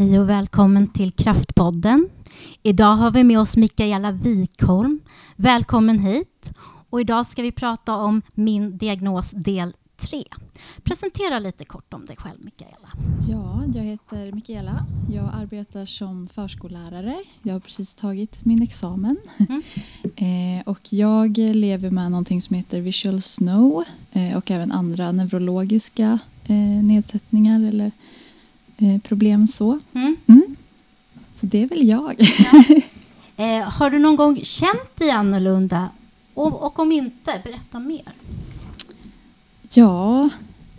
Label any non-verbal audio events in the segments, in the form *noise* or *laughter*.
Hej och välkommen till Kraftpodden. Idag har vi med oss Mikaela Wikholm. Välkommen hit. Och idag ska vi prata om min diagnos del 3. Presentera lite kort om dig själv, Mikaela. Ja, jag heter Mikaela. Jag arbetar som förskollärare. Jag har precis tagit min examen. Mm. *laughs* eh, och jag lever med någonting som heter visual snow eh, och även andra neurologiska eh, nedsättningar eller eh, problem så. Mm. Mm. Så det är väl jag. Ja. Eh, har du någon gång känt dig annorlunda? Och, och om inte, berätta mer. Ja,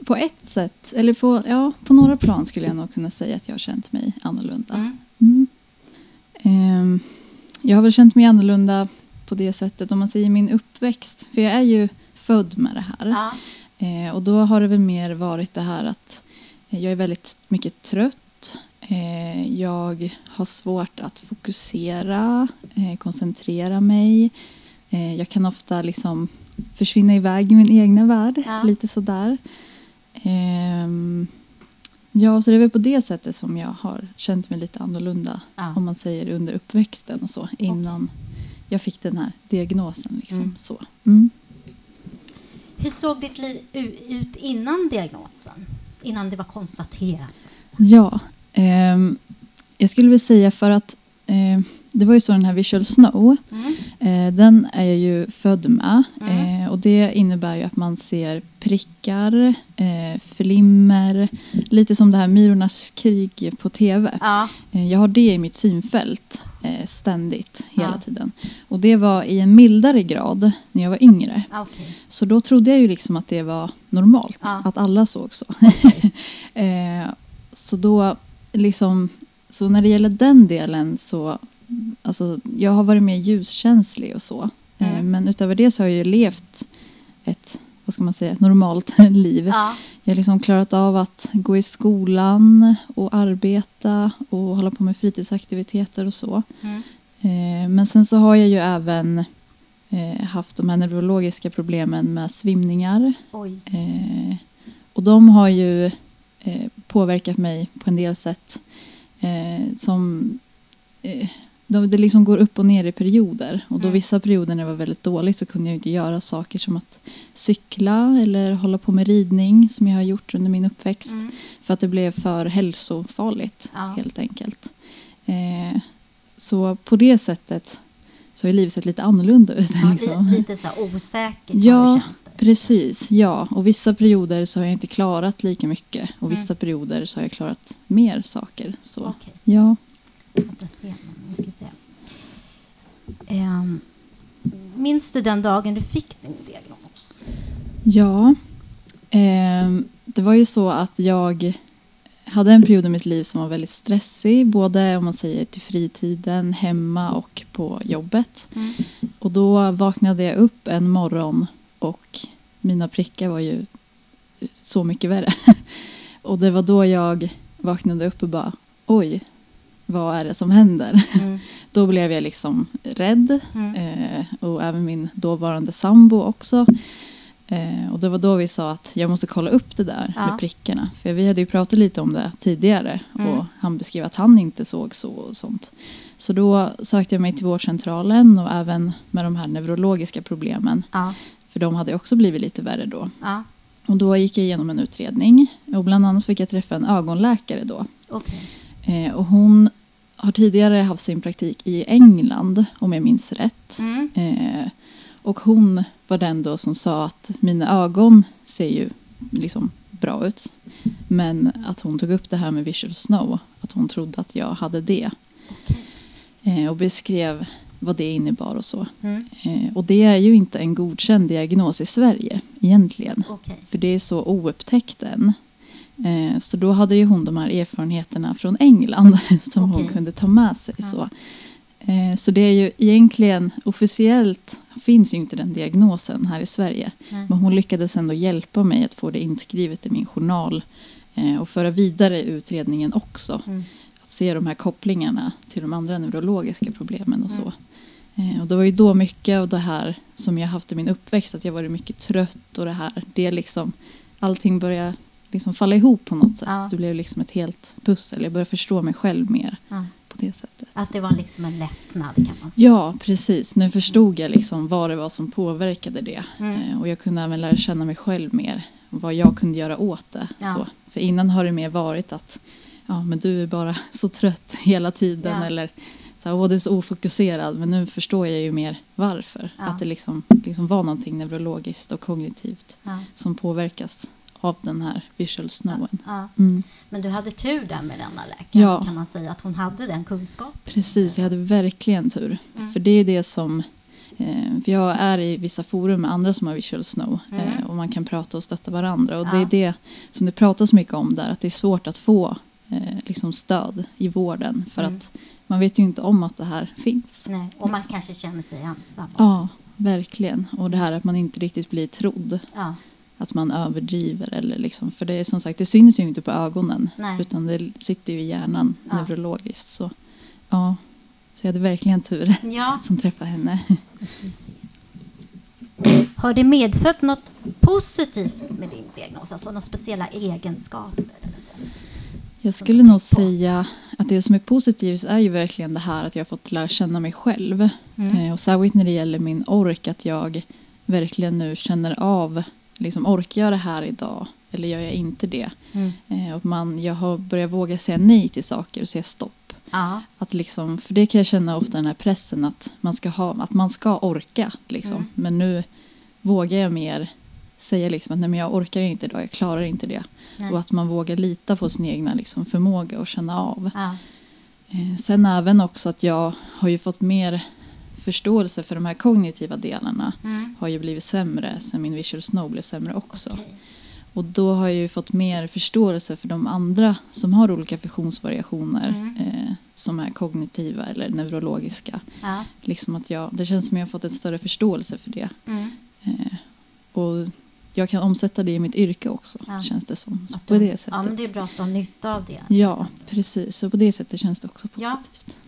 på ett sätt, eller på, ja, på några plan skulle jag nog kunna säga att jag har känt mig annorlunda. Mm. Um, jag har väl känt mig annorlunda på det sättet, om man säger min uppväxt, för jag är ju född med det här. Ja. Uh, och då har det väl mer varit det här att jag är väldigt mycket trött. Uh, jag har svårt att fokusera, uh, koncentrera mig. Jag kan ofta liksom försvinna iväg i min egna värld. Ja. Lite sådär. Um, ja, så det är väl på det sättet som jag har känt mig lite annorlunda. Ja. Om man säger under uppväxten och så. Innan okay. jag fick den här diagnosen. Liksom, mm. så. Mm. Hur såg ditt liv ut innan diagnosen? Innan det var konstaterat? Ja, um, jag skulle vilja säga för att eh, det var ju så den här Visual Snow. Mm. Eh, den är jag ju född med. Mm. Eh, och det innebär ju att man ser prickar, eh, flimmer. Lite som det här Myrornas krig på tv. Ja. Eh, jag har det i mitt synfält eh, ständigt, hela ja. tiden. Och det var i en mildare grad när jag var yngre. Okay. Så då trodde jag ju liksom att det var normalt. Ja. Att alla såg så. Okay. *laughs* Eh, så då liksom så när det gäller den delen så alltså, jag har varit mer ljuskänslig och så. Eh, mm. Men utöver det så har jag ju levt ett vad ska man säga, normalt *laughs* liv. Ja. Jag har liksom klarat av att gå i skolan och arbeta och hålla på med fritidsaktiviteter och så. Mm. Eh, men sen så har jag ju även eh, haft de här neurologiska problemen med svimningar. och de har ju påverkat mig på en del sätt som det liksom går upp och ner i perioder. Och då mm. vissa perioder när det var väldigt dåligt så kunde jag inte göra saker som att cykla eller hålla på med ridning som jag har gjort under min uppväxt. Mm. För att det blev för hälsofarligt ja. helt enkelt. Eh, så på det sättet så har livet sett lite annorlunda ut. Ja, liksom. Lite så osäkert ja. Precis, ja. Och vissa perioder så har jag inte klarat lika mycket. Och vissa mm. perioder så har jag klarat mer saker. Så, okay. ja. Nu ska se. Um, minns du den dagen du fick din diagnos? Ja. Um, det var ju så att jag hade en period i mitt liv som var väldigt stressig. Både om man säger till fritiden, hemma och på jobbet. Mm. Och då vaknade jag upp en morgon och mina prickar var ju så mycket värre. *laughs* och det var då jag vaknade upp och bara oj, vad är det som händer? Mm. *laughs* Då blev jag liksom rädd. Mm. Eh, och även min dåvarande sambo också. Eh, och det var då vi sa att jag måste kolla upp det där ja. med prickarna. För vi hade ju pratat lite om det tidigare. Mm. Och han beskrev att han inte såg så och sånt. Så då sökte jag mig till vårdcentralen och även med de här neurologiska problemen. Ja. För de hade också blivit lite värre då. Ja. Och då gick jag igenom en utredning. Och bland annat fick jag träffa en ögonläkare då. Okay. Eh, och hon har tidigare haft sin praktik i England, om jag minns rätt. Mm. Eh, och hon var den då som sa att mina ögon ser ju liksom bra ut. Men att hon tog upp det här med visual snow. Att hon trodde att jag hade det. Okay. Eh, och beskrev vad det innebar och så. Mm. Eh, och det är ju inte en godkänd diagnos i Sverige egentligen. Okay. För det är så oupptäckt än. Eh, så då hade ju hon de här erfarenheterna från England *laughs* som okay. hon kunde ta med sig. Ja. Så. Eh, så det är ju egentligen officiellt finns ju inte den diagnosen här i Sverige. Nej. Men hon lyckades ändå hjälpa mig att få det inskrivet i min journal eh, och föra vidare utredningen också. Mm. Att se de här kopplingarna till de andra neurologiska problemen och så. Mm. Och det var ju då mycket av det här som jag haft i min uppväxt, att jag varit mycket trött och det här, det liksom, allting började liksom falla ihop på något sätt. Ja. Det blev liksom ett helt pussel. Jag började förstå mig själv mer Ja. på det sättet. Att det var liksom en lättnad kan man säga. Ja, precis. Nu förstod jag liksom vad det var som påverkade det. Mm. Eh, Och jag kunde även lära känna mig själv mer. Vad jag kunde göra åt det. Ja. Så. För innan har det mer varit att ja, men du är bara *laughs* så trött hela tiden. Eller så här, Åh, du är så ofokuserad. Men nu förstår jag ju mer varför. Att det liksom, liksom var någonting neurologiskt och kognitivt som påverkas av den här visual snowen. Ja. Mm. Men du hade tur där med denna läkare Ja. kan man säga. Att hon hade den kunskapen. Precis, jag hade verkligen tur. Mm. För det är det som... Eh, för jag är i vissa forum med andra som har visual snow. Mm. Eh, och man kan prata och stötta varandra. Och det Ja. är det som det pratas mycket om där. Att det är svårt att få eh, liksom stöd i vården. För Mm. att man vet ju inte om att det här finns. Nej. Och man kanske känner sig ensam. Ja, också. verkligen. Och det här att man inte riktigt blir trodd. Ja. Att man överdriver. Eller liksom, för det är som sagt, det syns ju inte på ögonen. Nej. Utan det sitter ju i hjärnan Ja. neurologiskt. Så, ja. så jag hade verkligen tur *laughs* ja. som träffade henne. Har det medfött något positivt med din diagnos? Alltså några speciella egenskaper? Eller så? Jag skulle nog säga att det som är positivt är ju verkligen det här att jag har fått lära känna mig själv. Mm. Eh, och särskilt när det gäller min ork, att jag verkligen nu känner av, liksom orkar jag det här idag eller gör jag inte det? Mm. Eh, och man, jag har börjat våga säga nej till saker och säga stopp. Att liksom, för det kan jag känna ofta den här pressen att man ska, ha, att man ska orka. Liksom. Mm. Men nu vågar jag mer säga liksom att nej, men jag orkar inte idag, jag klarar inte det. Nej. Och att man vågar lita på sin egna liksom, förmåga och känna av. Ja. Eh, sen även också att jag har ju fått mer förståelse för de här kognitiva delarna. Mm. Har ju blivit sämre sen min visual snow blev sämre också. Okej. Och då har jag ju fått mer förståelse för de andra som har olika funktionsvariationer. Mm. Eh, som är kognitiva eller neurologiska. Ja. Liksom att jag, det känns som jag har fått en större förståelse för det. Mm. Eh, och jag kan omsätta det i mitt yrke också, Ja. känns det som. Så Att på du- det sättet. Ja, men det är bra att du har nytta av det. Ja, precis. Så på det sättet känns det också Ja. positivt. Se.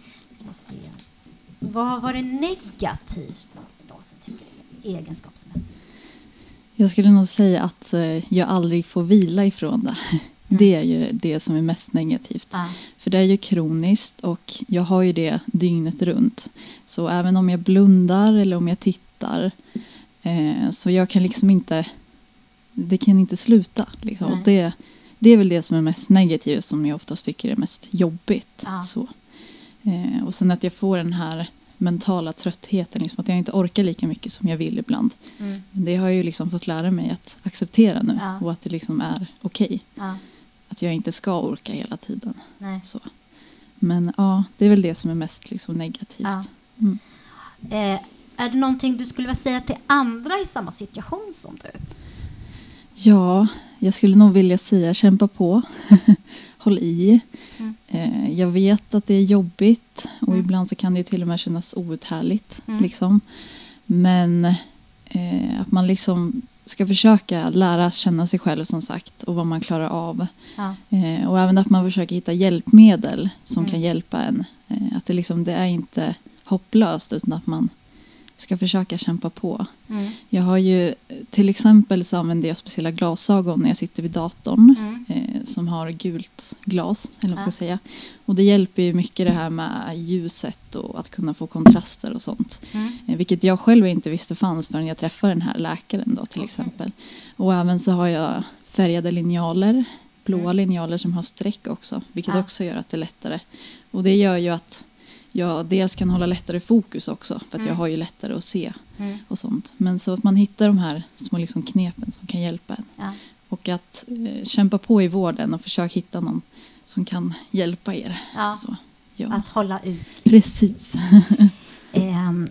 Vad har varit negativt med diagnosen, tycker du, egenskapsmässigt? Jag skulle nog säga att eh, jag aldrig får vila ifrån det. Det är ju det som är mest negativt. Ja. För det är ju kroniskt och jag har ju det dygnet runt. Så även om jag blundar eller om jag tittar eh, så jag kan liksom inte, det kan inte sluta. Liksom. Och det, det är väl det som är mest negativt som jag oftast tycker är mest jobbigt. Ja. Så. Eh, och sen att jag får den här mentala tröttheten, liksom att jag inte orkar lika mycket som jag vill ibland. Mm. Men det har jag ju liksom fått lära mig att acceptera nu Ja. och att det liksom är okej. Ja. Att jag inte ska orka hela tiden. Nej. Så. Men ja, det är väl det som är mest liksom negativt. Ja. Mm. Eh, är det någonting du skulle vilja säga till andra i samma situation som du? Ja, jag skulle nog vilja säga kämpa på. *laughs* Håll i. Mm. Eh, jag vet att det är jobbigt och Mm. ibland så kan det till och med kännas outhärdligt. Mm. Liksom. Men eh, att man liksom ska försöka lära känna sig själv som sagt och vad man klarar av. Ja. Eh, och även att man försöker hitta hjälpmedel som Mm. kan hjälpa en. Eh, att det, liksom, det är inte hopplöst utan att man ska försöka kämpa på. Mm. Jag har ju till exempel så använder jag speciella glasögon när jag sitter vid datorn. Mm. Som har gult glas, eller vad man ska säga. Och det hjälper ju mycket det här med ljuset och att kunna få kontraster och sånt. Mm. Eh, vilket jag själv inte visste fanns förrän jag träffade den här läkaren då till Okej. exempel. Och även så har jag färgade linjaler, blåa Mm. linjaler som har streck också. Vilket Ja. också gör att det är lättare. Och det gör ju att jag dels kan hålla lättare fokus också. För att Mm. jag har ju lättare att se Mm. och sånt. Men så att man hittar de här små liksom knepen som kan hjälpa en. Ja. Och att eh, kämpa på i vården och försöka hitta någon som kan hjälpa er. Ja. Så, ja. Att hålla ut. Precis. *laughs* Ehm,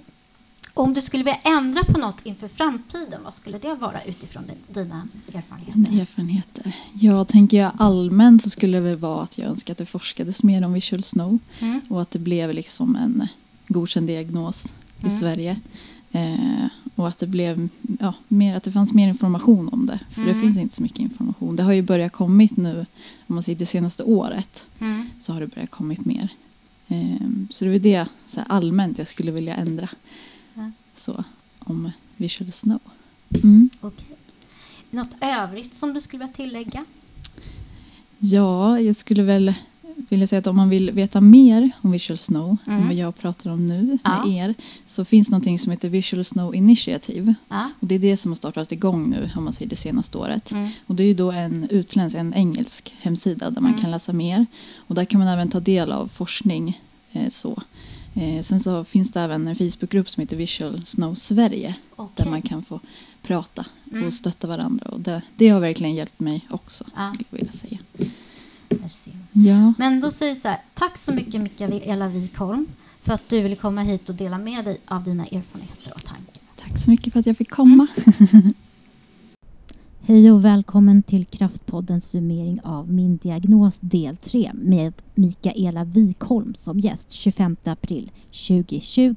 om du skulle vilja ändra på något inför framtiden, vad skulle det vara utifrån din- dina erfarenheter? Erfarenheter. Jag tänker jag allmänt så skulle det väl vara att jag önskar att det forskades mer om visual snow. Mm. Och att det blev liksom en godkänd diagnos i Mm. Sverige. Eh, och att det blev ja, mer, att det fanns mer information om det. För Mm. det finns inte så mycket information. Det har ju börjat kommit nu, om man säger det senaste året, Mm. så har det börjat kommit mer. Eh, så det är det så här, allmänt jag skulle vilja ändra. Ja. Så, om visual snow. Mm. Okej. Något övrigt som du skulle vilja tillägga? Ja, jag skulle väl vilja säga att om man vill veta mer om Visual Snow Mm. än vad jag pratar om nu Ja. med er så finns någonting som heter Visual Snow Initiative. Ja. Och det är det som har startat igång nu om man säger det senaste året. Mm. Och det är ju då en utländsk, en engelsk hemsida där man Mm. kan läsa mer. Och där kan man även ta del av forskning. Eh, så. Eh, sen så finns det även en Facebookgrupp som heter Visual Snow Sverige. Okej. Där man kan få prata Mm. och stötta varandra. Och det, det har verkligen hjälpt mig också. Ja. Skulle jag vilja säga. Vi. Ja. Men då säger vi så här, tack så mycket Mikaela Wikholm för att du ville komma hit och dela med dig av dina erfarenheter och tankar. Tack så mycket för att jag fick komma. *laughs* Hej och välkommen till Kraftpoddens summering av Min diagnos del 3 med Mikaela Wikholm som gäst 25 april 2020.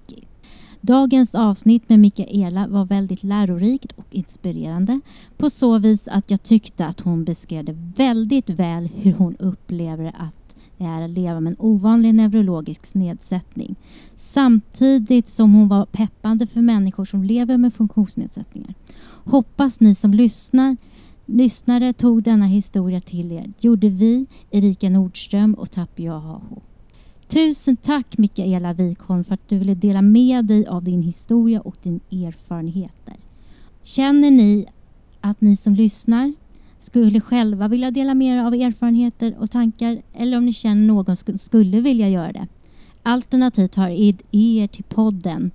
Dagens avsnitt med Mikaela var väldigt lärorikt och inspirerande på så vis att jag tyckte att hon beskrev det väldigt väl hur hon upplever att det är att leva med en ovanlig neurologisk nedsättning samtidigt som hon var peppande för människor som lever med funktionsnedsättningar. Hoppas ni som lyssnar, lyssnare tog denna historia till er. Det gjorde vi, Erika Nordström och Tapio Aho. Tusen tack Mikaela Wikholm för att du ville dela med dig av din historia och din erfarenheter. Känner ni att ni som lyssnar skulle själva vilja dela med er av erfarenheter och tankar eller om ni känner någon sk- skulle vilja göra det? Alternativt har er till podden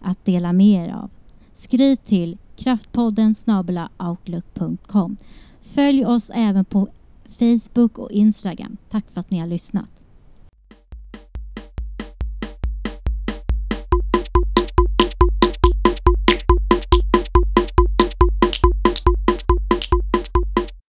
att dela med er av. Skriv till kraftpodden snabel-a outlook.com. Följ oss även på Facebook och Instagram. Tack för att ni har lyssnat.